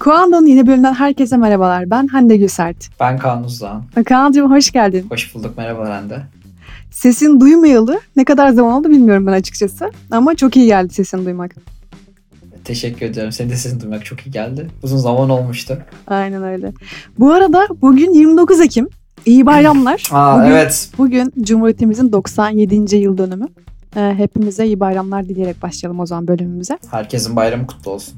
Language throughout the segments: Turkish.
Kuando'nun yeni bölümünden herkese merhabalar. Ben Hande Gülsert. Ben Kaan Uzdan. Kaan'cığım hoş geldin. Hoş bulduk. Merhabalar Hande. Sesin duymayalı ne kadar zaman oldu bilmiyorum ben açıkçası. Ama çok iyi geldi sesini duymak. Teşekkür ederim. Senin de sesini duymak çok iyi geldi. Uzun zaman olmuştu. Aynen öyle. Bu arada bugün 29 Ekim. İyi bayramlar. Aa bugün, evet. Bugün Cumhuriyetimizin 97. yıl dönümü. Ee, hepimize iyi bayramlar dileyerek başlayalım o zaman bölümümüze. Herkesin bayramı kutlu olsun.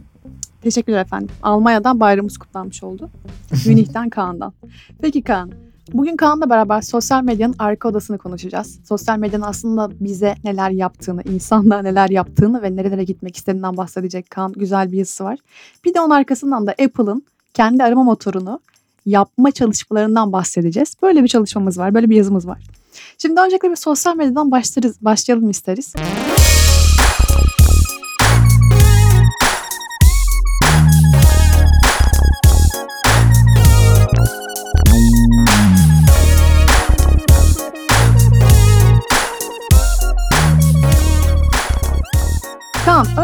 Teşekkürler efendim. Almanya'dan bayramımız kutlanmış oldu. Münih'ten Kaan'dan. Peki Kaan, bugün Kaan'la beraber sosyal medyanın arka odasını konuşacağız. Sosyal medyanın aslında bize neler yaptığını, insanlığa neler yaptığını ve nerelere gitmek istediğinden bahsedecek Kaan güzel bir yazısı var. Bir de onun arkasından da Apple'ın kendi arama motorunu yapma çalışmalarından bahsedeceğiz. Böyle bir çalışmamız var, böyle bir yazımız var. Şimdi öncelikle bir sosyal medyadan başlarız, başlayalım isteriz.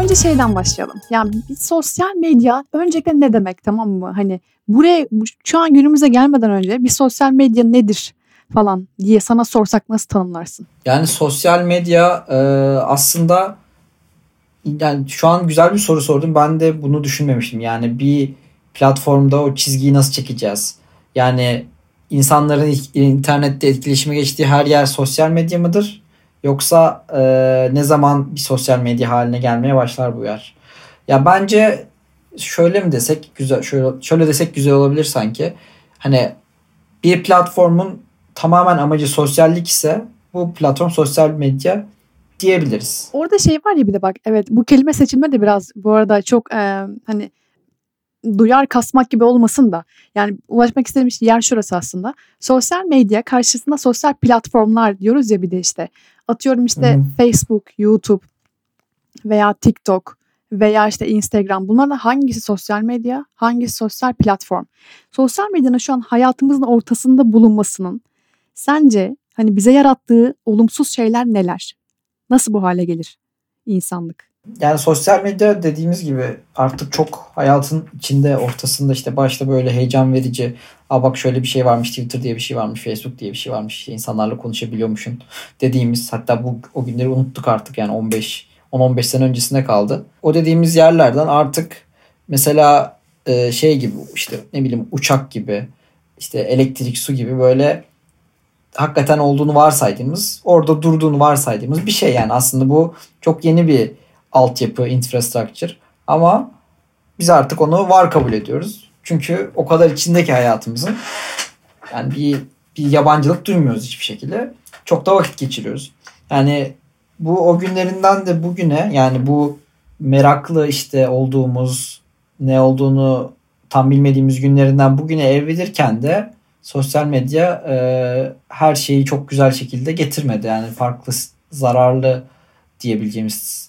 Önce şeyden başlayalım. Yani bir sosyal medya öncelikle ne demek tamam mı? Hani buraya şu an günümüze gelmeden önce bir sosyal medya nedir falan diye sana sorsak nasıl tanımlarsın? Yani sosyal medya e, aslında yani şu an güzel bir soru sordum. Ben de bunu düşünmemiştim. Yani bir platformda o çizgiyi nasıl çekeceğiz? Yani insanların internette etkileşime geçtiği her yer sosyal medya mıdır? Yoksa e, ne zaman bir sosyal medya haline gelmeye başlar bu yer? Ya bence şöyle mi desek güzel şöyle şöyle desek güzel olabilir sanki. Hani bir platformun tamamen amacı sosyallik ise bu platform sosyal medya diyebiliriz. Orada şey var ya bir de bak evet bu kelime seçilme de biraz bu arada çok e, hani duyar kasmak gibi olmasın da yani ulaşmak istediğim yer şurası aslında. Sosyal medya karşısında sosyal platformlar diyoruz ya bir de işte atıyorum işte hmm. Facebook, YouTube veya TikTok veya işte Instagram bunlardan hangisi sosyal medya, hangisi sosyal platform? Sosyal medyanın şu an hayatımızın ortasında bulunmasının sence hani bize yarattığı olumsuz şeyler neler? Nasıl bu hale gelir insanlık? Yani sosyal medya dediğimiz gibi artık çok hayatın içinde ortasında işte başta böyle heyecan verici. Aa bak şöyle bir şey varmış Twitter diye bir şey varmış Facebook diye bir şey varmış. İnsanlarla konuşabiliyormuşsun dediğimiz hatta bu o günleri unuttuk artık yani 15 10-15 sene öncesinde kaldı. O dediğimiz yerlerden artık mesela e, şey gibi işte ne bileyim uçak gibi işte elektrik su gibi böyle hakikaten olduğunu varsaydığımız orada durduğunu varsaydığımız bir şey yani aslında bu çok yeni bir altyapı, infrastructure. Ama biz artık onu var kabul ediyoruz. Çünkü o kadar içindeki hayatımızın yani bir, bir yabancılık duymuyoruz hiçbir şekilde. Çok da vakit geçiriyoruz. Yani bu o günlerinden de bugüne yani bu meraklı işte olduğumuz ne olduğunu tam bilmediğimiz günlerinden bugüne evrilirken de sosyal medya e, her şeyi çok güzel şekilde getirmedi. Yani farklı zararlı diyebileceğimiz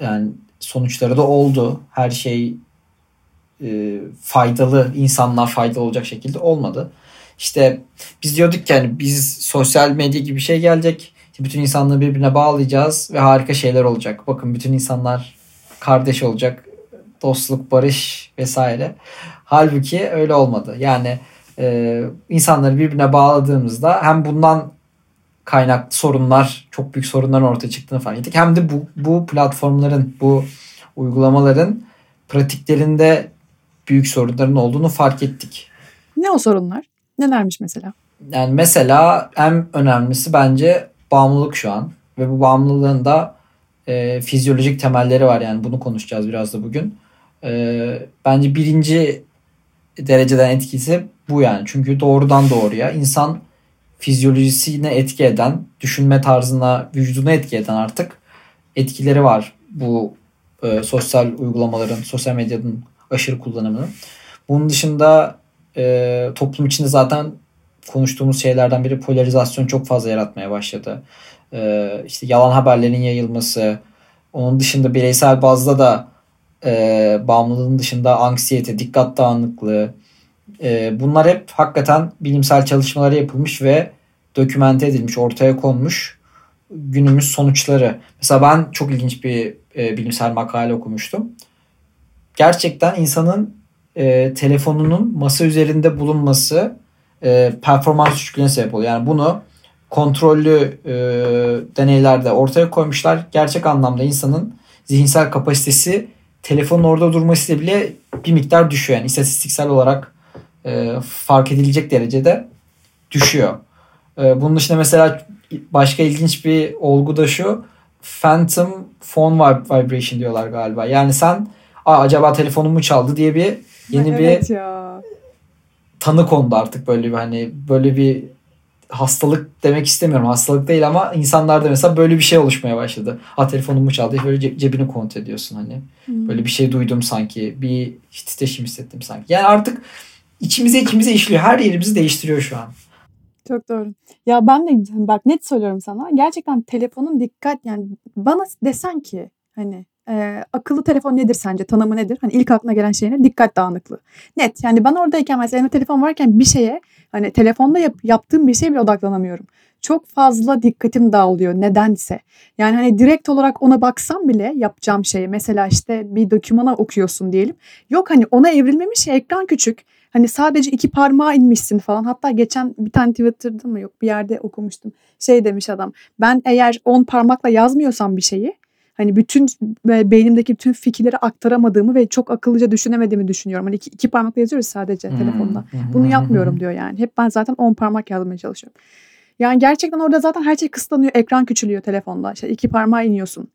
yani sonuçları da oldu. Her şey e, faydalı, insanlar faydalı olacak şekilde olmadı. İşte biz diyorduk ki yani biz sosyal medya gibi bir şey gelecek. bütün insanlığı birbirine bağlayacağız ve harika şeyler olacak. Bakın bütün insanlar kardeş olacak. Dostluk, barış vesaire. Halbuki öyle olmadı. Yani e, insanları birbirine bağladığımızda hem bundan kaynaklı sorunlar, çok büyük sorunların ortaya çıktığını fark ettik. Hem de bu, bu platformların, bu uygulamaların pratiklerinde büyük sorunların olduğunu fark ettik. Ne o sorunlar? Nelermiş mesela? Yani mesela en önemlisi bence bağımlılık şu an. Ve bu bağımlılığın da e, fizyolojik temelleri var. Yani bunu konuşacağız biraz da bugün. E, bence birinci dereceden etkisi bu yani. Çünkü doğrudan doğruya insan fizyolojisine etki eden, düşünme tarzına, vücuduna etki eden artık etkileri var bu e, sosyal uygulamaların, sosyal medyanın aşırı kullanımının. Bunun dışında e, toplum içinde zaten konuştuğumuz şeylerden biri polarizasyon çok fazla yaratmaya başladı. E, işte yalan haberlerin yayılması, onun dışında bireysel bazda da e, bağımlılığın dışında anksiyete, dikkat dağınıklığı, e, bunlar hep hakikaten bilimsel çalışmaları yapılmış ve dokümente edilmiş, ortaya konmuş günümüz sonuçları. Mesela ben çok ilginç bir e, bilimsel makale okumuştum. Gerçekten insanın e, telefonunun masa üzerinde bulunması e, performans düşüklüğüne sebep oluyor. Yani bunu kontrollü e, deneylerde ortaya koymuşlar. Gerçek anlamda insanın zihinsel kapasitesi telefonun orada durması bile bir miktar düşüyor. Yani istatistiksel olarak e, fark edilecek derecede düşüyor. E, bunun dışında mesela başka ilginç bir olgu da şu. Phantom phone vibration diyorlar galiba. Yani sen Aa, acaba telefonum mu çaldı diye bir yeni evet bir ya. tanı kondu artık böyle bir hani böyle bir hastalık demek istemiyorum. Hastalık değil ama insanlarda mesela böyle bir şey oluşmaya başladı. Ha telefonumu çaldı. Böyle cebini kontrol ediyorsun hani. Hmm. Böyle bir şey duydum sanki. Bir titreşim hissettim sanki. Yani artık içimize içimize işliyor. Her yerimizi değiştiriyor şu an. Çok doğru. Ya ben de hani bak net söylüyorum sana. Gerçekten telefonun dikkat yani bana desen ki hani e, akıllı telefon nedir sence? Tanımı nedir? Hani ilk aklına gelen şey ne? Dikkat dağınıklığı. Net. Yani ben oradayken mesela elimde telefon varken bir şeye hani telefonda yap, yaptığım bir şeye bile odaklanamıyorum. Çok fazla dikkatim dağılıyor nedense. Yani hani direkt olarak ona baksam bile yapacağım şeye mesela işte bir dokümana okuyorsun diyelim. Yok hani ona evrilmemiş ya ekran küçük. Hani sadece iki parmağı inmişsin falan. Hatta geçen bir tane Twitter'da mı yok bir yerde okumuştum. Şey demiş adam. Ben eğer on parmakla yazmıyorsam bir şeyi hani bütün beynimdeki bütün fikirleri aktaramadığımı ve çok akıllıca düşünemediğimi düşünüyorum. Hani iki, iki parmakla yazıyoruz sadece hmm. telefonda. Bunu yapmıyorum diyor yani. Hep ben zaten on parmak yazmaya çalışıyorum. Yani gerçekten orada zaten her şey kısıtlanıyor. Ekran küçülüyor telefonda. İşte iki parmağı iniyorsun.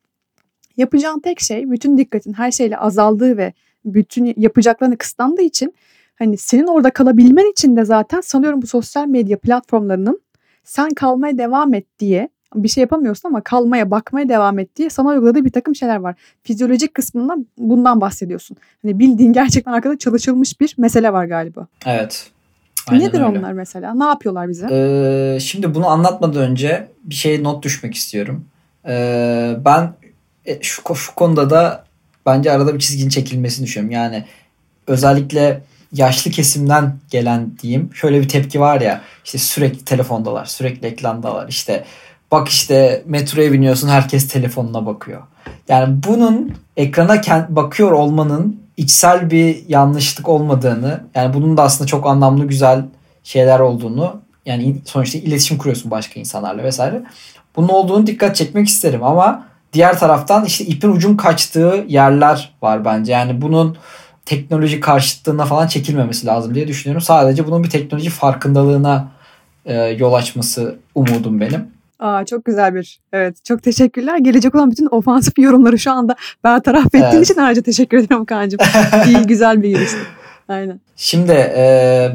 Yapacağın tek şey bütün dikkatin her şeyle azaldığı ve bütün yapacaklarını kısıtlandığı için hani senin orada kalabilmen için de zaten sanıyorum bu sosyal medya platformlarının sen kalmaya devam et diye bir şey yapamıyorsun ama kalmaya bakmaya devam et diye sana uyguladığı bir takım şeyler var. Fizyolojik kısmından bundan bahsediyorsun. Hani bildiğin gerçekten arkada çalışılmış bir mesele var galiba. Evet. Aynen Nedir öyle. onlar mesela? Ne yapıyorlar bize? Ee, şimdi bunu anlatmadan önce bir şey not düşmek istiyorum. Ee, ben e, şu, şu konuda da bence arada bir çizginin çekilmesini düşünüyorum. Yani özellikle yaşlı kesimden gelen diyeyim şöyle bir tepki var ya işte sürekli telefondalar sürekli ekrandalar işte bak işte metroya biniyorsun herkes telefonuna bakıyor. Yani bunun ekrana bakıyor olmanın içsel bir yanlışlık olmadığını yani bunun da aslında çok anlamlı güzel şeyler olduğunu yani sonuçta iletişim kuruyorsun başka insanlarla vesaire. Bunun olduğunu dikkat çekmek isterim ama diğer taraftan işte ipin ucun kaçtığı yerler var bence. Yani bunun teknoloji karşıtlığına falan çekilmemesi lazım diye düşünüyorum. Sadece bunun bir teknoloji farkındalığına e, yol açması umudum benim. Aa, çok güzel bir evet çok teşekkürler. Gelecek olan bütün ofansif yorumları şu anda bertaraf ettiğin evet. için ayrıca teşekkür ederim Kaan'cığım. İyi güzel bir girişti. Aynen. Şimdi e,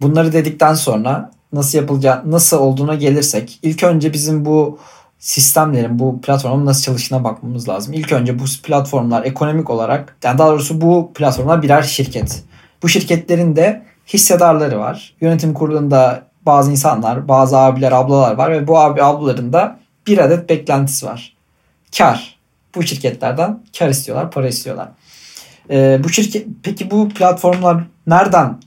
bunları dedikten sonra nasıl yapılacağı nasıl olduğuna gelirsek ilk önce bizim bu sistemlerin bu platformun nasıl çalıştığına bakmamız lazım. İlk önce bu platformlar ekonomik olarak yani daha doğrusu bu platformlar birer şirket. Bu şirketlerin de hissedarları var. Yönetim kurulunda bazı insanlar, bazı abiler, ablalar var ve bu abi ablaların da bir adet beklentisi var. Kar. Bu şirketlerden kar istiyorlar, para istiyorlar. Ee, bu şirket peki bu platformlar nereden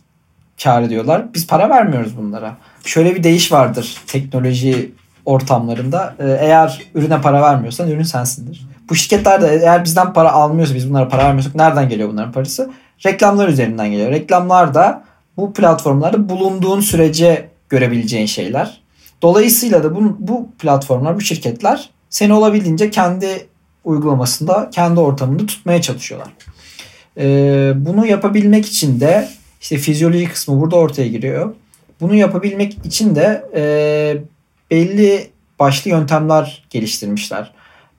kar ediyorlar? Biz para vermiyoruz bunlara. Şöyle bir değiş vardır teknoloji ortamlarında. Ee, eğer ürüne para vermiyorsan ürün sensindir. Bu şirketler de eğer bizden para almıyorsa biz bunlara para vermiyorsak nereden geliyor bunların parası? Reklamlar üzerinden geliyor. Reklamlar da bu platformlarda bulunduğun sürece görebileceğin şeyler. Dolayısıyla da bu, bu platformlar, bu şirketler seni olabildiğince kendi uygulamasında, kendi ortamında tutmaya çalışıyorlar. Ee, bunu yapabilmek için de işte fizyoloji kısmı burada ortaya giriyor. Bunu yapabilmek için de e, belli başlı yöntemler geliştirmişler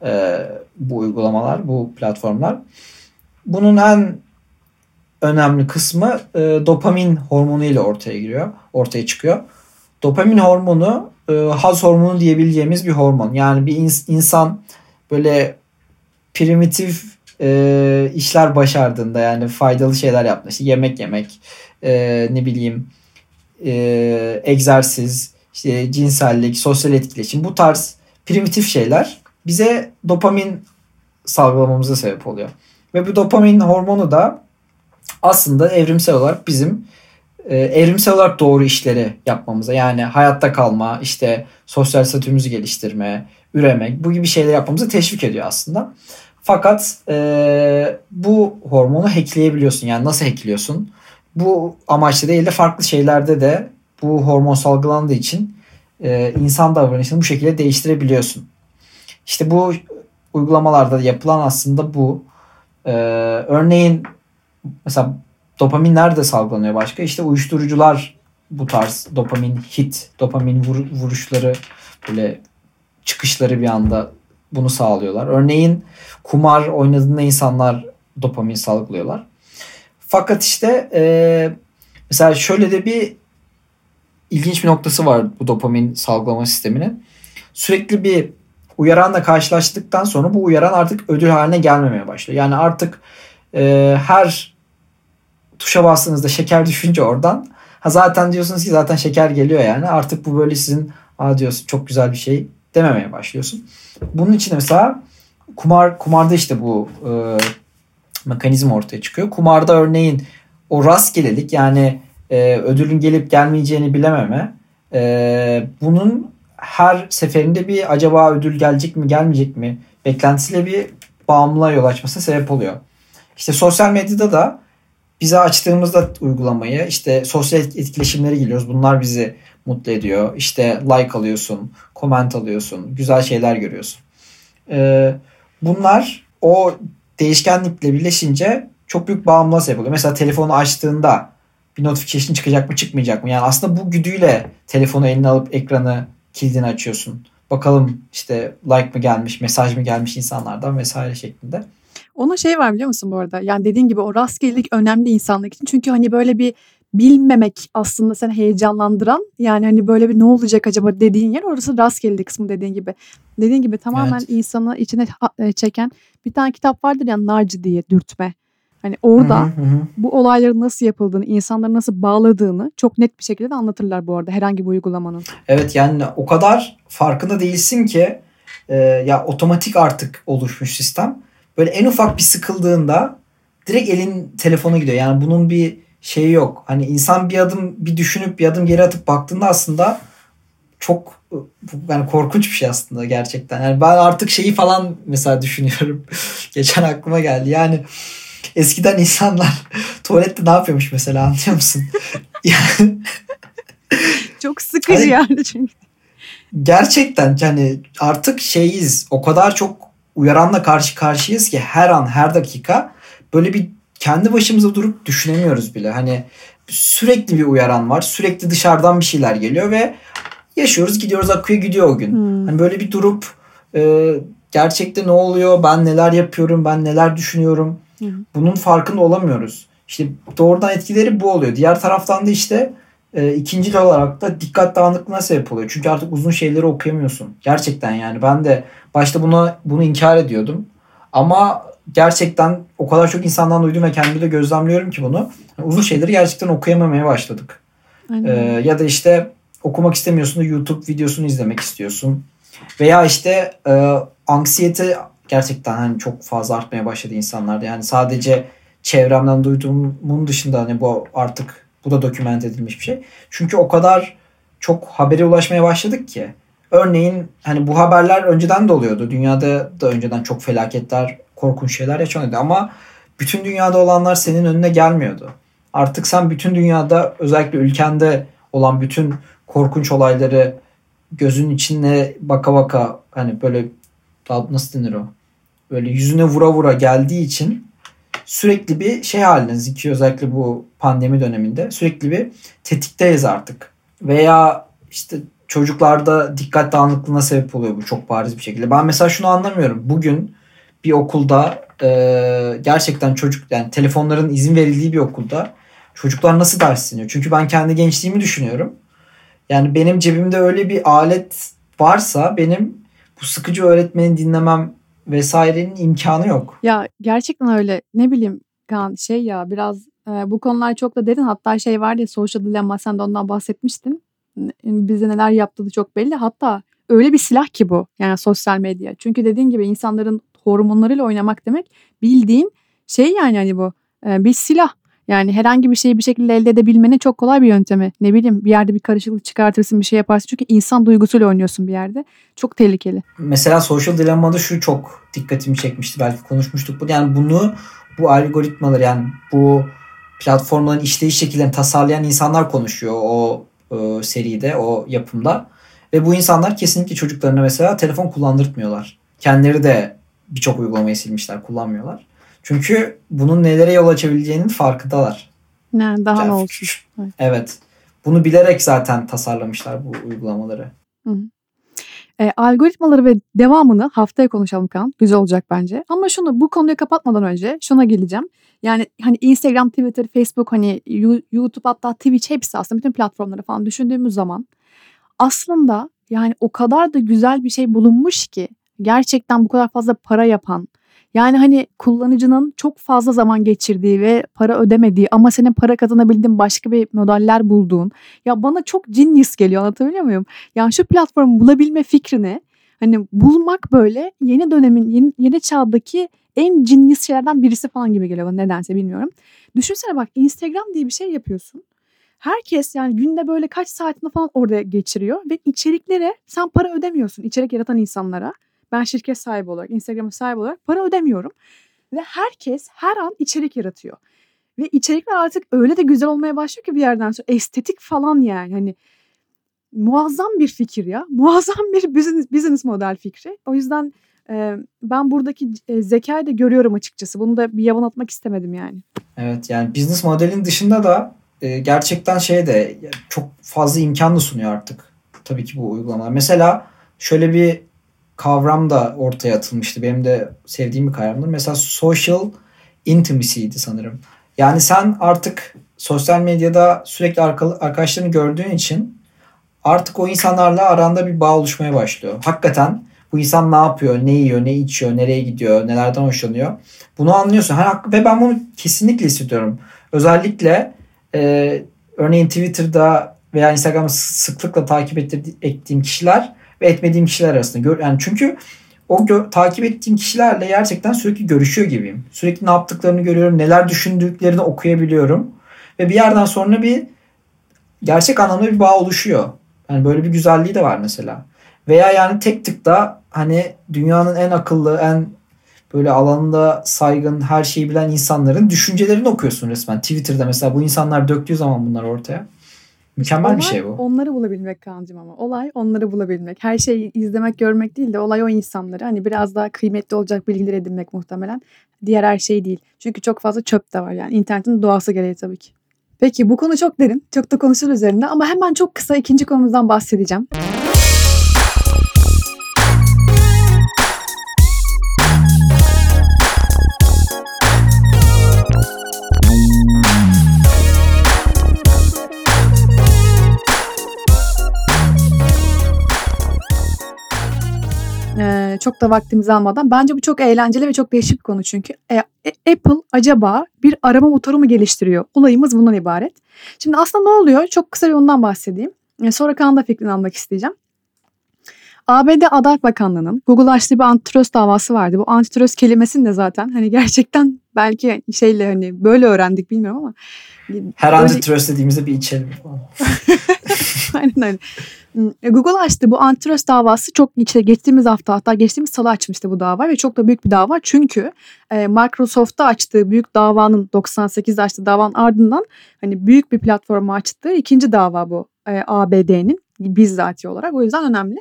e, bu uygulamalar, bu platformlar. Bunun en önemli kısmı e, dopamin hormonu ile ortaya giriyor, ortaya çıkıyor. Dopamin hormonu e, haz hormonu diyebileceğimiz bir hormon. Yani bir ins- insan böyle primitif e, işler başardığında yani faydalı şeyler yaptığında işte yemek yemek e, ne bileyim e, egzersiz işte cinsellik sosyal etkileşim bu tarz primitif şeyler bize dopamin salgılamamıza sebep oluyor. Ve bu dopamin hormonu da aslında evrimsel olarak bizim e, evrimsel olarak doğru işleri yapmamıza yani hayatta kalma, işte sosyal statümüzü geliştirme, üremek bu gibi şeyler yapmamızı teşvik ediyor aslında. Fakat e, bu hormonu hackleyebiliyorsun. Yani nasıl hackliyorsun? Bu amaçlı değil de farklı şeylerde de bu hormon salgılandığı için e, insan davranışını bu şekilde değiştirebiliyorsun. İşte bu uygulamalarda yapılan aslında bu. E, örneğin mesela dopamin nerede salgılanıyor başka? İşte uyuşturucular bu tarz dopamin hit, dopamin vur, vuruşları böyle çıkışları bir anda bunu sağlıyorlar. Örneğin kumar oynadığında insanlar dopamin salgılıyorlar. Fakat işte e, mesela şöyle de bir ilginç bir noktası var bu dopamin salgılama sisteminin. Sürekli bir uyaranla karşılaştıktan sonra bu uyaran artık ödül haline gelmemeye başlıyor. Yani artık e, her tuşa bastığınızda şeker düşünce oradan ha zaten diyorsunuz ki zaten şeker geliyor yani artık bu böyle sizin aa diyorsun çok güzel bir şey dememeye başlıyorsun. Bunun için mesela kumar kumarda işte bu e, mekanizma ortaya çıkıyor. Kumarda örneğin o rastgelelik yani e, ödülün gelip gelmeyeceğini bilememe e, bunun her seferinde bir acaba ödül gelecek mi gelmeyecek mi beklentisiyle bir bağımlılığa yol açmasına sebep oluyor. İşte sosyal medyada da bize açtığımızda uygulamayı işte sosyal etkileşimlere giriyoruz. Bunlar bizi mutlu ediyor. İşte like alıyorsun, comment alıyorsun, güzel şeyler görüyorsun. Ee, bunlar o değişkenlikle birleşince çok büyük bağımlılığa sebep oluyor. Mesela telefonu açtığında bir notification çıkacak mı çıkmayacak mı? Yani aslında bu güdüyle telefonu eline alıp ekranı kilidini açıyorsun. Bakalım işte like mı gelmiş, mesaj mı gelmiş insanlardan vesaire şeklinde. Ona şey var biliyor musun bu arada? Yani dediğin gibi o rastgelelik önemli insanlık için. Çünkü hani böyle bir bilmemek aslında seni heyecanlandıran yani hani böyle bir ne olacak acaba dediğin yer orası rastgelelik kısmı dediğin gibi. Dediğin gibi tamamen evet. insanı içine e, çeken bir tane kitap vardır ya Narcı diye dürtme. Hani orada hı hı hı. bu olayların nasıl yapıldığını, insanları nasıl bağladığını çok net bir şekilde de anlatırlar bu arada herhangi bir uygulamanın. Evet yani o kadar farkında değilsin ki e, ya otomatik artık oluşmuş sistem. Böyle en ufak bir sıkıldığında direkt elin telefona gidiyor. Yani bunun bir şeyi yok. Hani insan bir adım bir düşünüp bir adım geri atıp baktığında aslında çok yani korkunç bir şey aslında gerçekten. Yani ben artık şeyi falan mesela düşünüyorum. Geçen aklıma geldi. Yani eskiden insanlar tuvalette ne yapıyormuş mesela anlıyor musun? yani, çok sıkıcı hani, yani çünkü. Gerçekten yani artık şeyiz o kadar çok uyaranla karşı karşıyayız ki her an her dakika böyle bir kendi başımıza durup düşünemiyoruz bile. Hani sürekli bir uyaran var. Sürekli dışarıdan bir şeyler geliyor ve yaşıyoruz gidiyoruz akıyor gidiyor o gün. Hmm. Hani böyle bir durup e, gerçekte ne oluyor ben neler yapıyorum ben neler düşünüyorum bunun farkında olamıyoruz. İşte doğrudan etkileri bu oluyor. Diğer taraftan da işte e, ikincil olarak da dikkat dağınıklığına sebep oluyor. Çünkü artık uzun şeyleri okuyamıyorsun. Gerçekten yani ben de başta buna bunu inkar ediyordum. Ama gerçekten o kadar çok insandan duydum ve kendimi de gözlemliyorum ki bunu. Yani uzun şeyleri gerçekten okuyamamaya başladık. Ee, ya da işte okumak istemiyorsun da YouTube videosunu izlemek istiyorsun. Veya işte e, anksiyete gerçekten hani çok fazla artmaya başladı insanlarda. Yani sadece çevremden duyduğumun dışında hani bu artık bu da doküment edilmiş bir şey. Çünkü o kadar çok habere ulaşmaya başladık ki. Örneğin hani bu haberler önceden de oluyordu. Dünyada da önceden çok felaketler, korkunç şeyler yaşanıyordu ama bütün dünyada olanlar senin önüne gelmiyordu. Artık sen bütün dünyada özellikle ülkende olan bütün korkunç olayları gözün içine baka baka hani böyle nasıl denir o? Böyle yüzüne vura vura geldiği için sürekli bir şey haline ziki özellikle bu pandemi döneminde sürekli bir tetikteyiz artık. Veya işte çocuklarda dikkat dağınıklığına sebep oluyor bu çok bariz bir şekilde. Ben mesela şunu anlamıyorum. Bugün bir okulda e, gerçekten çocuk yani telefonların izin verildiği bir okulda çocuklar nasıl ders dinliyor? Çünkü ben kendi gençliğimi düşünüyorum. Yani benim cebimde öyle bir alet varsa benim bu sıkıcı öğretmeni dinlemem vesairenin imkanı yok. Ya gerçekten öyle. Ne bileyim Kaan şey ya biraz e, bu konular çok da derin. Hatta şey vardı ya Social Dilemma sen de ondan bahsetmiştin. Bize neler yaptığı çok belli. Hatta öyle bir silah ki bu yani sosyal medya. Çünkü dediğin gibi insanların hormonlarıyla oynamak demek bildiğin şey yani hani bu e, bir silah. Yani herhangi bir şeyi bir şekilde elde edebilmenin çok kolay bir yöntemi. Ne bileyim bir yerde bir karışıklık çıkartırsın bir şey yaparsın. Çünkü insan duygusuyla oynuyorsun bir yerde. Çok tehlikeli. Mesela Social Dilemma'da şu çok dikkatimi çekmişti. Belki konuşmuştuk. bu Yani bunu bu algoritmalar yani bu platformların işleyiş şekillerini tasarlayan insanlar konuşuyor o e, seride, o yapımda. Ve bu insanlar kesinlikle çocuklarına mesela telefon kullandırtmıyorlar. Kendileri de birçok uygulamayı silmişler, kullanmıyorlar. Çünkü bunun nelere yol açabileceğinin farkındalar. Ne, daha yani, ne olsun. Evet. Bunu bilerek zaten tasarlamışlar bu uygulamaları. Hı hı. E, algoritmaları ve devamını haftaya konuşalım kan. Güzel olacak bence. Ama şunu bu konuyu kapatmadan önce şuna geleceğim. Yani hani Instagram, Twitter, Facebook hani YouTube hatta Twitch hepsi aslında bütün platformları falan düşündüğümüz zaman aslında yani o kadar da güzel bir şey bulunmuş ki gerçekten bu kadar fazla para yapan yani hani kullanıcının çok fazla zaman geçirdiği ve para ödemediği ama senin para kazanabildiğin başka bir modeller bulduğun ya bana çok genius geliyor anlatabiliyor muyum? Yani şu platformu bulabilme fikrini hani bulmak böyle yeni dönemin yeni, yeni çağdaki en genius şeylerden birisi falan gibi geliyor bana nedense bilmiyorum. Düşünsene bak Instagram diye bir şey yapıyorsun. Herkes yani günde böyle kaç saatini falan orada geçiriyor ve içeriklere sen para ödemiyorsun içerik yaratan insanlara. Ben şirket sahibi olarak, Instagram'a sahip olarak para ödemiyorum. Ve herkes her an içerik yaratıyor. Ve içerikler artık öyle de güzel olmaya başlıyor ki bir yerden sonra estetik falan yani. Hani muazzam bir fikir ya. Muazzam bir business, business model fikri. O yüzden e, ben buradaki e, zekayı da görüyorum açıkçası. Bunu da bir yavan atmak istemedim yani. Evet yani business modelin dışında da e, gerçekten şey de çok fazla imkan da sunuyor artık. Tabii ki bu uygulamalar. Mesela şöyle bir kavram da ortaya atılmıştı. Benim de sevdiğim bir kavramdır. Mesela social intimacy'ydi sanırım. Yani sen artık sosyal medyada sürekli arkadaşlarını gördüğün için artık o insanlarla aranda bir bağ oluşmaya başlıyor. Hakikaten bu insan ne yapıyor, ne yiyor, ne içiyor, nereye gidiyor, nelerden hoşlanıyor. Bunu anlıyorsun. Ve ben bunu kesinlikle hissediyorum. Özellikle e, örneğin Twitter'da veya Instagram'da sıklıkla takip ettiğim kişiler ve etmediğim kişiler arasında. Yani çünkü o gö- takip ettiğim kişilerle gerçekten sürekli görüşüyor gibiyim. Sürekli ne yaptıklarını görüyorum, neler düşündüklerini okuyabiliyorum. Ve bir yerden sonra bir gerçek anlamda bir bağ oluşuyor. Yani böyle bir güzelliği de var mesela. Veya yani tek tıkta hani dünyanın en akıllı, en böyle alanında saygın, her şeyi bilen insanların düşüncelerini okuyorsun resmen. Twitter'da mesela bu insanlar döktüğü zaman bunlar ortaya. Mükemmel olay, bir şey bu. Onları bulabilmek kancım ama. Olay onları bulabilmek. Her şeyi izlemek, görmek değil de olay o insanları. Hani biraz daha kıymetli olacak bilgiler edinmek muhtemelen. Diğer her şey değil. Çünkü çok fazla çöp de var yani. internetin doğası gereği tabii ki. Peki bu konu çok derin. Çok da konuşulur üzerinde ama hemen çok kısa ikinci konumuzdan bahsedeceğim. Çok da vaktimizi almadan. Bence bu çok eğlenceli ve çok değişik bir konu çünkü. E, e, Apple acaba bir arama motoru mu geliştiriyor? Olayımız bundan ibaret. Şimdi aslında ne oluyor? Çok kısa bir ondan bahsedeyim. E, sonra Kaan'da fikrini almak isteyeceğim. ABD Adalet Bakanlığı'nın Google açtığı bir antitrust davası vardı. Bu antitrust kelimesini de zaten hani gerçekten belki şeyle hani böyle öğrendik bilmiyorum ama. Her böyle... antitrust dediğimizde bir içelim. Aynen öyle. Hmm, Google açtı bu antitrust davası çok işte geçtiğimiz hafta hatta geçtiğimiz salı açmıştı bu dava ve çok da büyük bir dava çünkü e, Microsoft'ta açtığı büyük davanın 98'de açtığı davanın ardından hani büyük bir platformu açtığı ikinci dava bu e, ABD'nin bizzati olarak o yüzden önemli.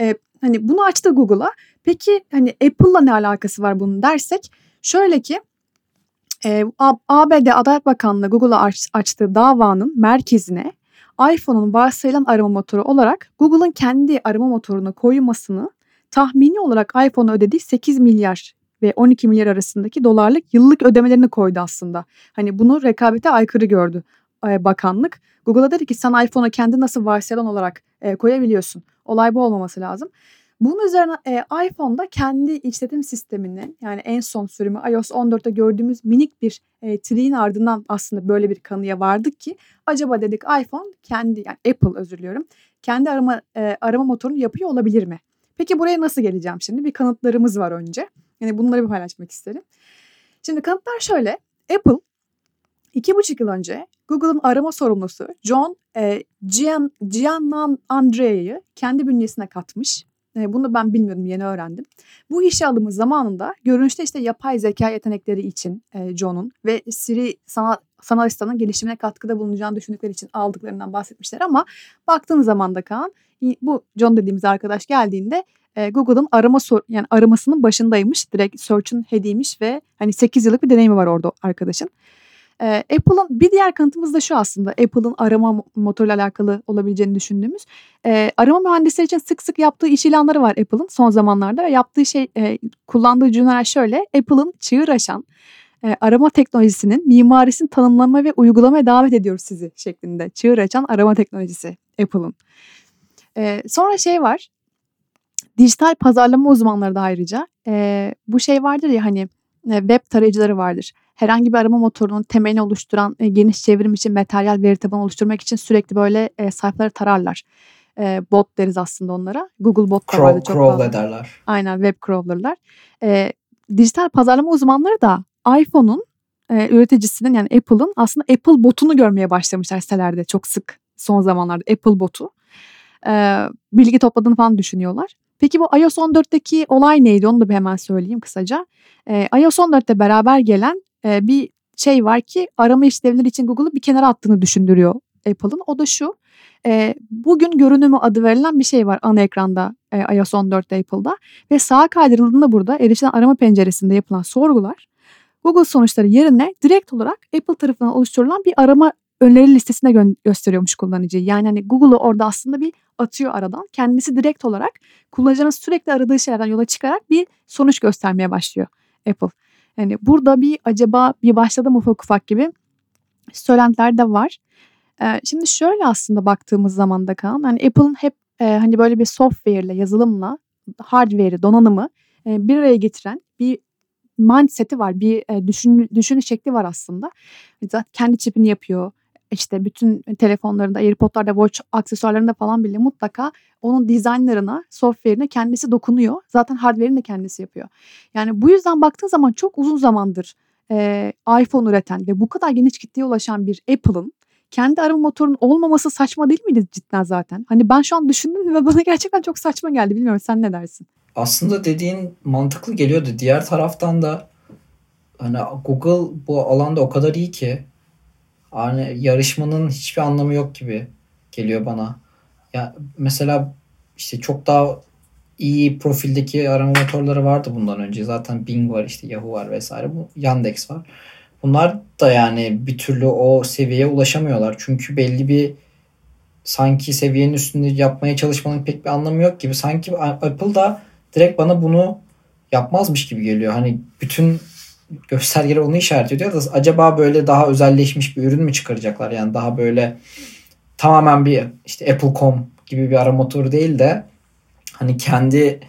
E, hani bunu açtı Google'a. Peki hani Apple'la ne alakası var bunun dersek şöyle ki e, ABD Adalet Bakanlığı Google'a aç, açtığı davanın merkezine iPhone'un varsayılan arama motoru olarak Google'ın kendi arama motoruna koymasını tahmini olarak iPhone'a ödediği 8 milyar ve 12 milyar arasındaki dolarlık yıllık ödemelerini koydu aslında. Hani bunu rekabete aykırı gördü e, bakanlık. Google'a dedi ki sen iPhone'a kendi nasıl varsayılan olarak e, koyabiliyorsun. Olay bu olmaması lazım. Bunun üzerine e, iPhone'da kendi işletim sisteminin yani en son sürümü iOS 14'te gördüğümüz minik bir e, triğin ardından aslında böyle bir kanıya vardık ki acaba dedik iPhone kendi yani Apple özür diliyorum kendi arama e, arama motorunu yapıyor olabilir mi? Peki buraya nasıl geleceğim şimdi? Bir kanıtlarımız var önce. Yani bunları bir paylaşmak isterim. Şimdi kanıtlar şöyle. Apple İki buçuk yıl önce Google'ın arama sorumlusu John e, Gian, Giannan Andrea'yı kendi bünyesine katmış. E, bunu ben bilmiyordum, yeni öğrendim. Bu işe alımı zamanında görünüşte işte yapay zeka yetenekleri için e, John'un ve Siri sanal, sanal asistanın gelişimine katkıda bulunacağını düşündükleri için aldıklarından bahsetmişler ama baktığın zaman da Kaan bu John dediğimiz arkadaş geldiğinde e, Google'ın arama sor yani aramasının başındaymış. Direkt search'ın head'iymiş ve hani 8 yıllık bir deneyimi var orada arkadaşın. E, Apple'ın bir diğer kanıtımız da şu aslında Apple'ın arama motoruyla alakalı olabileceğini düşündüğümüz. E, arama mühendisleri için sık sık yaptığı iş ilanları var Apple'ın son zamanlarda ve yaptığı şey e, kullandığı cümleler şöyle. Apple'ın çığır aşan e, arama teknolojisinin mimarisini tanımlama ve uygulamaya davet ediyoruz sizi şeklinde. Çığır açan arama teknolojisi Apple'ın. E, sonra şey var dijital pazarlama uzmanları da ayrıca e, bu şey vardır ya hani web tarayıcıları vardır. Herhangi bir arama motorunun temelini oluşturan e, geniş çevrim için materyal veri tabanı oluşturmak için sürekli böyle e, sayfaları tararlar. E, bot deriz aslında onlara. Google bot da vardı çok crawl ederler. Aynen web crawlerlar. E, dijital pazarlama uzmanları da iPhone'un e, üreticisinin yani Apple'ın aslında Apple botunu görmeye başlamışlar sitelerde çok sık son zamanlarda Apple botu. E, bilgi topladığını falan düşünüyorlar. Peki bu iOS 14'teki olay neydi onu da bir hemen söyleyeyim kısaca. Ee, iOS 14'te beraber gelen e, bir şey var ki arama işlevleri için Google'ı bir kenara attığını düşündürüyor Apple'ın. O da şu. E, bugün görünümü adı verilen bir şey var ana ekranda e, iOS 14'te Apple'da. Ve sağa kaydırıldığında burada erişilen arama penceresinde yapılan sorgular Google sonuçları yerine direkt olarak Apple tarafından oluşturulan bir arama öneri listesine gö- gösteriyormuş kullanıcıyı. Yani hani Google'ı orada aslında bir atıyor aradan. Kendisi direkt olarak kullanıcının sürekli aradığı şeylerden yola çıkarak bir sonuç göstermeye başlıyor Apple. Yani burada bir acaba bir başladı mı ufak ufak gibi söylentiler de var. Ee, şimdi şöyle aslında baktığımız zaman da Kaan, hani Apple'ın hep e, hani böyle bir software ile yazılımla hardware'i, donanımı e, bir araya getiren bir mindset'i var. Bir e, düşün, düşünüş şekli var aslında. Zaten kendi çipini yapıyor işte bütün telefonlarında, AirPod'larda, Watch aksesuarlarında falan bile mutlaka onun dizaynlarına, software'ine kendisi dokunuyor. Zaten hardware'ini de kendisi yapıyor. Yani bu yüzden baktığın zaman çok uzun zamandır e, iPhone üreten ve bu kadar geniş kitleye ulaşan bir Apple'ın kendi arama motorunun olmaması saçma değil miydi cidden zaten? Hani ben şu an düşündüm ve bana gerçekten çok saçma geldi. Bilmiyorum sen ne dersin? Aslında dediğin mantıklı geliyordu. Diğer taraftan da hani Google bu alanda o kadar iyi ki yani yarışmanın hiçbir anlamı yok gibi geliyor bana. Ya mesela işte çok daha iyi profildeki arama motorları vardı bundan önce. Zaten Bing var işte Yahoo var vesaire. Bu Yandex var. Bunlar da yani bir türlü o seviyeye ulaşamıyorlar. Çünkü belli bir sanki seviyenin üstünde yapmaya çalışmanın pek bir anlamı yok gibi. Sanki Apple da direkt bana bunu yapmazmış gibi geliyor. Hani bütün göstergeler onu işaret ediyor da acaba böyle daha özelleşmiş bir ürün mü çıkaracaklar? Yani daha böyle tamamen bir işte Apple.com gibi bir arama motoru değil de hani kendi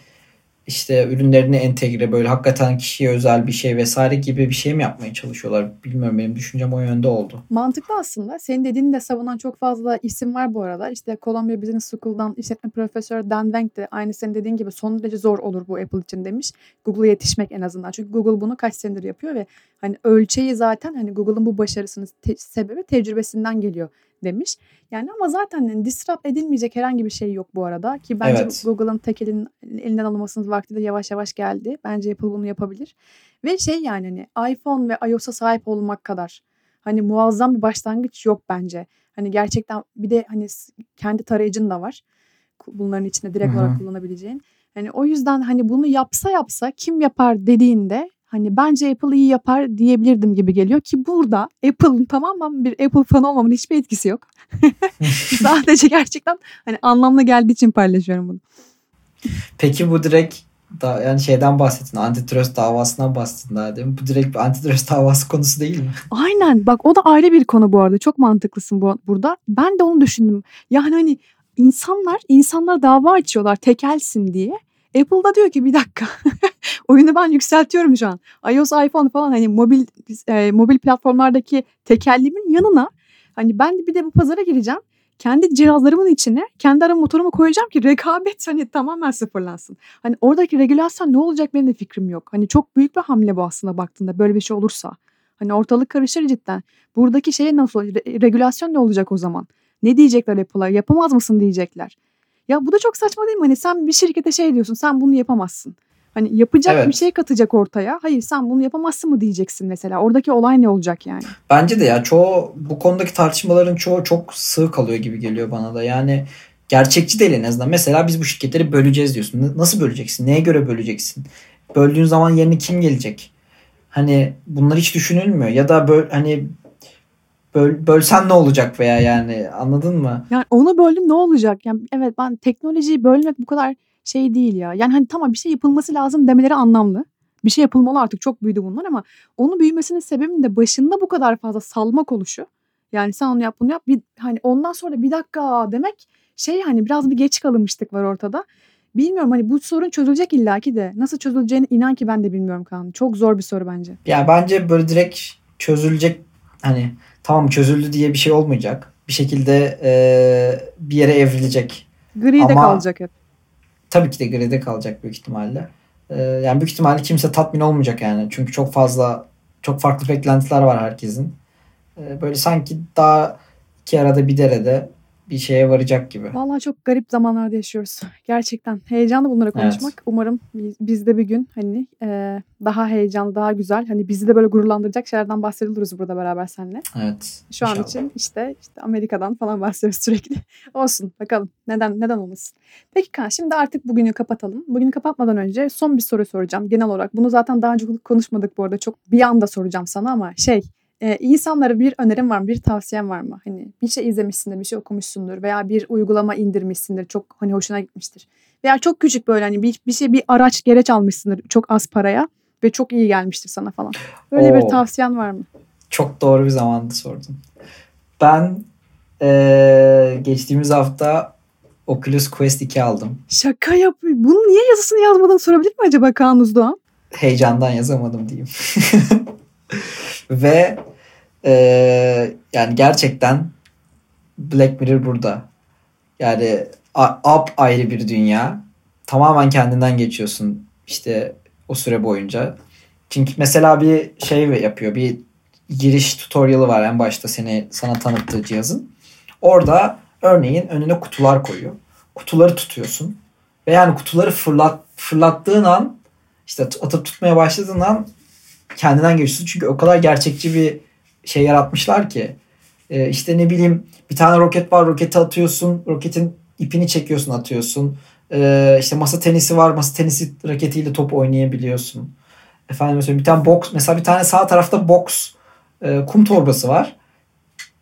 işte ürünlerini entegre böyle hakikaten kişiye özel bir şey vesaire gibi bir şey mi yapmaya çalışıyorlar? Bilmiyorum benim düşüncem o yönde oldu. Mantıklı aslında. Senin dediğini de savunan çok fazla isim var bu arada. İşte Columbia Business School'dan işletme profesörü Dan Wang de aynı senin dediğin gibi son derece zor olur bu Apple için demiş. Google'a yetişmek en azından. Çünkü Google bunu kaç senedir yapıyor ve hani ölçeği zaten hani Google'ın bu başarısının te- sebebi tecrübesinden geliyor demiş. Yani ama zaten yani disrupt edilmeyecek herhangi bir şey yok bu arada. Ki bence evet. Google'ın tek elin, elinden alınmasının vakti de yavaş yavaş geldi. Bence Apple bunu yapabilir. Ve şey yani hani iPhone ve iOS'a sahip olmak kadar hani muazzam bir başlangıç yok bence. Hani gerçekten bir de hani kendi tarayıcın da var. Bunların içinde direkt Hı-hı. olarak kullanabileceğin. Hani o yüzden hani bunu yapsa yapsa kim yapar dediğinde hani bence Apple iyi yapar diyebilirdim gibi geliyor ki burada Apple'ın tamamen bir Apple fanı olmamın hiçbir etkisi yok. Sadece gerçekten hani anlamlı geldiği için paylaşıyorum bunu. Peki bu direkt da yani şeyden bahsettin. Antitrust davasından bahsettin daha değil mi? Bu direkt bir antitrust davası konusu değil mi? Aynen. Bak o da ayrı bir konu bu arada. Çok mantıklısın bu, burada. Ben de onu düşündüm. Yani hani insanlar insanlar dava açıyorlar tekelsin diye. Apple da diyor ki bir dakika oyunu ben yükseltiyorum şu an. iOS, iPhone falan hani mobil e, mobil platformlardaki tekellimin yanına hani ben bir de bu pazara gireceğim. Kendi cihazlarımın içine kendi arama motorumu koyacağım ki rekabet hani tamamen sıfırlansın. Hani oradaki regülasyon ne olacak benim de fikrim yok. Hani çok büyük bir hamle bu aslında baktığında böyle bir şey olursa. Hani ortalık karışır cidden. Buradaki şey nasıl re- regülasyon ne olacak o zaman? Ne diyecekler Apple'a? Yapamaz mısın diyecekler. Ya bu da çok saçma değil mi? Hani sen bir şirkete şey diyorsun sen bunu yapamazsın. Hani yapacak Evet. bir şey katacak ortaya. Hayır sen bunu yapamazsın mı diyeceksin mesela. Oradaki olay ne olacak yani? Bence de ya çoğu bu konudaki tartışmaların çoğu çok sığ kalıyor gibi geliyor bana da. Yani gerçekçi değil en azından. Mesela biz bu şirketleri böleceğiz diyorsun. Nasıl böleceksin? Neye göre böleceksin? Böldüğün zaman yerine kim gelecek? Hani bunlar hiç düşünülmüyor. Ya da böl, hani böl, bölsen ne olacak veya yani anladın mı? Yani onu böldüm ne olacak? Yani evet ben teknolojiyi bölmek bu kadar şey değil ya. Yani hani tamam bir şey yapılması lazım demeleri anlamlı. Bir şey yapılmalı artık çok büyüdü bunlar ama onun büyümesinin sebebinin de başında bu kadar fazla salmak oluşu. Yani sen onu yap bunu yap. Bir, hani ondan sonra bir dakika demek şey hani biraz bir geç kalınmışlık var ortada. Bilmiyorum hani bu sorun çözülecek illaki de. Nasıl çözüleceğini inan ki ben de bilmiyorum Kaan. Çok zor bir soru bence. Ya bence böyle direkt çözülecek hani tamam çözüldü diye bir şey olmayacak. Bir şekilde eee, bir yere evrilecek. Gri de Ama- kalacak hep. tabii ki de gride kalacak büyük ihtimalle. Ee, yani büyük ihtimalle kimse tatmin olmayacak yani. Çünkü çok fazla çok farklı beklentiler var herkesin. Ee, böyle sanki daha iki arada bir derede bir şeye varacak gibi. Vallahi çok garip zamanlarda yaşıyoruz. Gerçekten heyecanlı bunları Evet. konuşmak. Umarım biz, de bir gün hani e, daha heyecanlı, daha güzel, hani bizi de böyle gururlandıracak şeylerden bahsediyoruz burada beraber seninle. Evet. Şu an inşallah. için işte işte Amerika'dan falan bahsediyoruz sürekli. Olsun bakalım. Neden neden olmasın. Peki Kaan şimdi artık bugünü kapatalım. Bugünü kapatmadan önce son bir soru soracağım genel olarak. Bunu zaten daha önce konuşmadık bu arada. Çok bir anda soracağım sana ama şey e, insanlara bir önerim var mı? Bir tavsiyen var mı? Hani bir şey izlemişsindir, bir şey okumuşsundur veya bir uygulama indirmişsindir. Çok hani hoşuna gitmiştir. Veya çok küçük böyle hani bir, bir şey bir araç gereç almışsındır çok az paraya ve çok iyi gelmiştir sana falan. Böyle bir Oo. tavsiyen var mı? Çok doğru bir zamanda sordun. Ben ee, geçtiğimiz hafta Oculus Quest 2 aldım. Şaka yapıyor. Bunun niye yazısını yazmadan sorabilir mi acaba Kaan Uzdoğan? heyecandan yazamadım diyeyim. Ve eee, yani gerçekten Black Mirror burada. Yani up ayrı bir dünya. Tamamen kendinden geçiyorsun işte o süre boyunca. Çünkü mesela bir şey yapıyor. Bir giriş tutorial'ı var en başta seni sana tanıttığı cihazın. Orada örneğin önüne kutular koyuyor. Kutuları tutuyorsun. Ve yani kutuları fırlat, fırlattığın an işte atıp tutmaya başladığın an kendinden geçiyorsun. Çünkü o kadar gerçekçi bir şey yaratmışlar ki. Ee, işte ne bileyim bir tane roket var roketi atıyorsun. Roketin ipini çekiyorsun atıyorsun. Ee, işte masa tenisi var. Masa tenisi raketiyle top oynayabiliyorsun. Efendim mesela bir tane box mesela bir tane sağ tarafta box e, kum torbası var.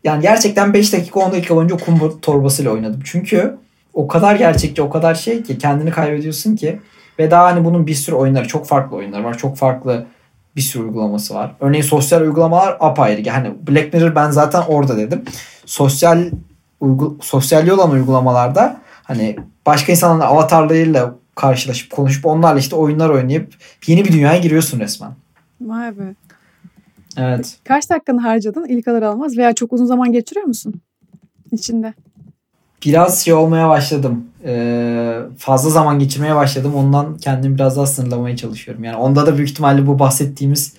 Yani gerçekten 5 dakika 10 dakika boyunca kum torbasıyla oynadım. Çünkü o kadar gerçekçi o kadar şey ki kendini kaybediyorsun ki ve daha hani bunun bir sürü oyunları çok farklı oyunlar var. Çok farklı bir sürü uygulaması var. Örneğin sosyal uygulamalar apayrı. Yani Black Mirror ben zaten orada dedim. Sosyal uygu, sosyalliği olan uygulamalarda hani başka insanların avatarlarıyla karşılaşıp konuşup onlarla işte oyunlar oynayıp yeni bir dünyaya giriyorsun resmen. Vay be. Evet. Kaç dakikanı harcadın ilk alır almaz veya çok uzun zaman geçiriyor musun içinde? Biraz şey olmaya başladım. Ee, fazla zaman geçirmeye başladım. Ondan kendimi biraz daha sınırlamaya çalışıyorum. Yani onda da büyük ihtimalle bu bahsettiğimiz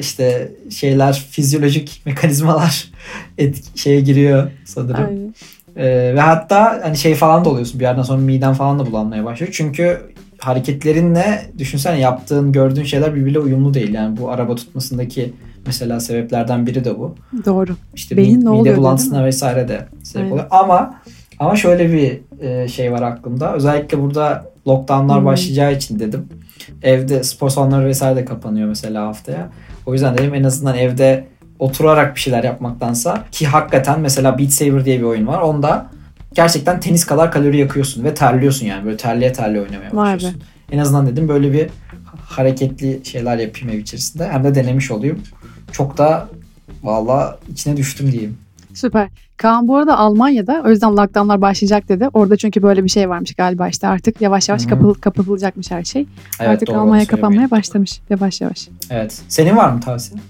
işte şeyler fizyolojik mekanizmalar et, şeye giriyor sanırım. Aynen. Ee, ve hatta hani şey falan da oluyorsun bir yerden sonra miden falan da bulanmaya başlıyor. Çünkü hareketlerinle düşünsene yaptığın gördüğün şeyler birbiriyle uyumlu değil. Yani bu araba tutmasındaki mesela sebeplerden biri de bu. Doğru. İşte Beyin mi- ne mide oluyor, bulantısına vesaire de sebep Aynen. oluyor. Ama ama şöyle bir e, şey var aklımda. Özellikle burada lockdownlar Hmm. başlayacağı için dedim. Evde spor salonları vesaire de kapanıyor mesela haftaya. O yüzden dedim en azından evde oturarak bir şeyler yapmaktansa ki hakikaten mesela Beat Saber diye bir oyun var. Onda gerçekten tenis kadar kalori yakıyorsun ve terliyorsun yani. Böyle terliye terliye oynamaya başlıyorsun. En azından dedim böyle bir hareketli şeyler yapayım ev içerisinde. Hem de denemiş olayım. Çok da valla içine düştüm diyeyim. Süper. Kaan bu arada Almanya'da o yüzden lockdownlar başlayacak dedi. Orada çünkü böyle bir şey varmış galiba işte artık yavaş yavaş Hı hı. kapı, kapatılacakmış her şey. Evet, artık doğru, Almanya kapanmaya başlamış yavaş yavaş. Evet. Senin var mı tavsiyen?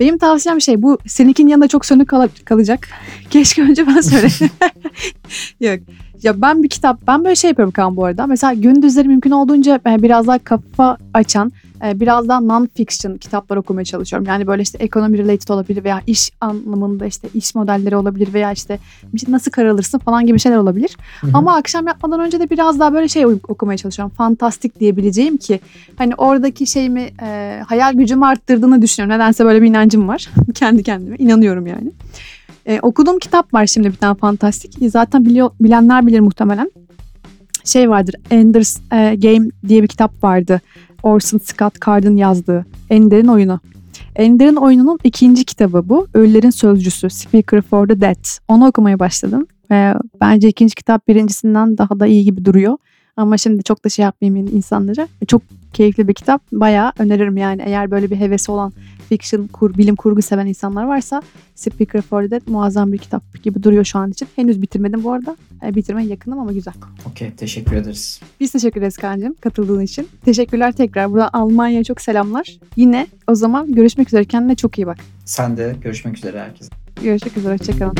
Benim tavsiyem şey bu seninkinin yanında çok sönük kal- kalacak. Keşke önce ben söylesem. Yok. Ya ben bir kitap, ben böyle şey yapıyorum Kaan bu arada. Mesela gündüzleri mümkün olduğunca biraz daha kafa açan, e, biraz daha non-fiction kitaplar okumaya çalışıyorum. Yani böyle işte ekonomi related olabilir veya iş anlamında işte iş modelleri olabilir veya işte nasıl karar alırsın falan gibi şeyler olabilir. Hı hı. Ama akşam yatmadan önce de biraz daha böyle şey okumaya çalışıyorum. Fantastik diyebileceğim ki hani oradaki şeyimi e, hayal gücümü arttırdığını düşünüyorum. Nedense böyle bir inancım var. Kendi kendime inanıyorum yani. E, okuduğum kitap var şimdi bir tane fantastik. Zaten biliyor, bilenler bilir muhtemelen. Şey vardır Ender's e, Game diye bir kitap vardı. Orson Scott Card'ın yazdığı Ender'in oyunu. Ender'in oyununun ikinci kitabı bu. Ölülerin Sözcüsü Speaker for the Dead. Onu okumaya başladım. Ve bence ikinci kitap birincisinden daha da iyi gibi duruyor. Ama şimdi çok da şey yapmayayım insanlara. Çok keyifli bir kitap. Bayağı öneririm yani. Eğer böyle bir hevesi olan fiction, kur, bilim kurgu seven insanlar varsa Speaker for Dead muazzam bir kitap gibi duruyor şu an için. Henüz bitirmedim bu arada. E, bitirmeye yakınım ama güzel. Okey teşekkür ederiz. Biz teşekkür ederiz Kaan'cığım katıldığın için. Teşekkürler tekrar. Buradan Almanya'ya çok selamlar. Yine o zaman görüşmek üzere. Kendine çok iyi bak. Sen de görüşmek üzere herkese. Görüşmek üzere. Hoşçakalın.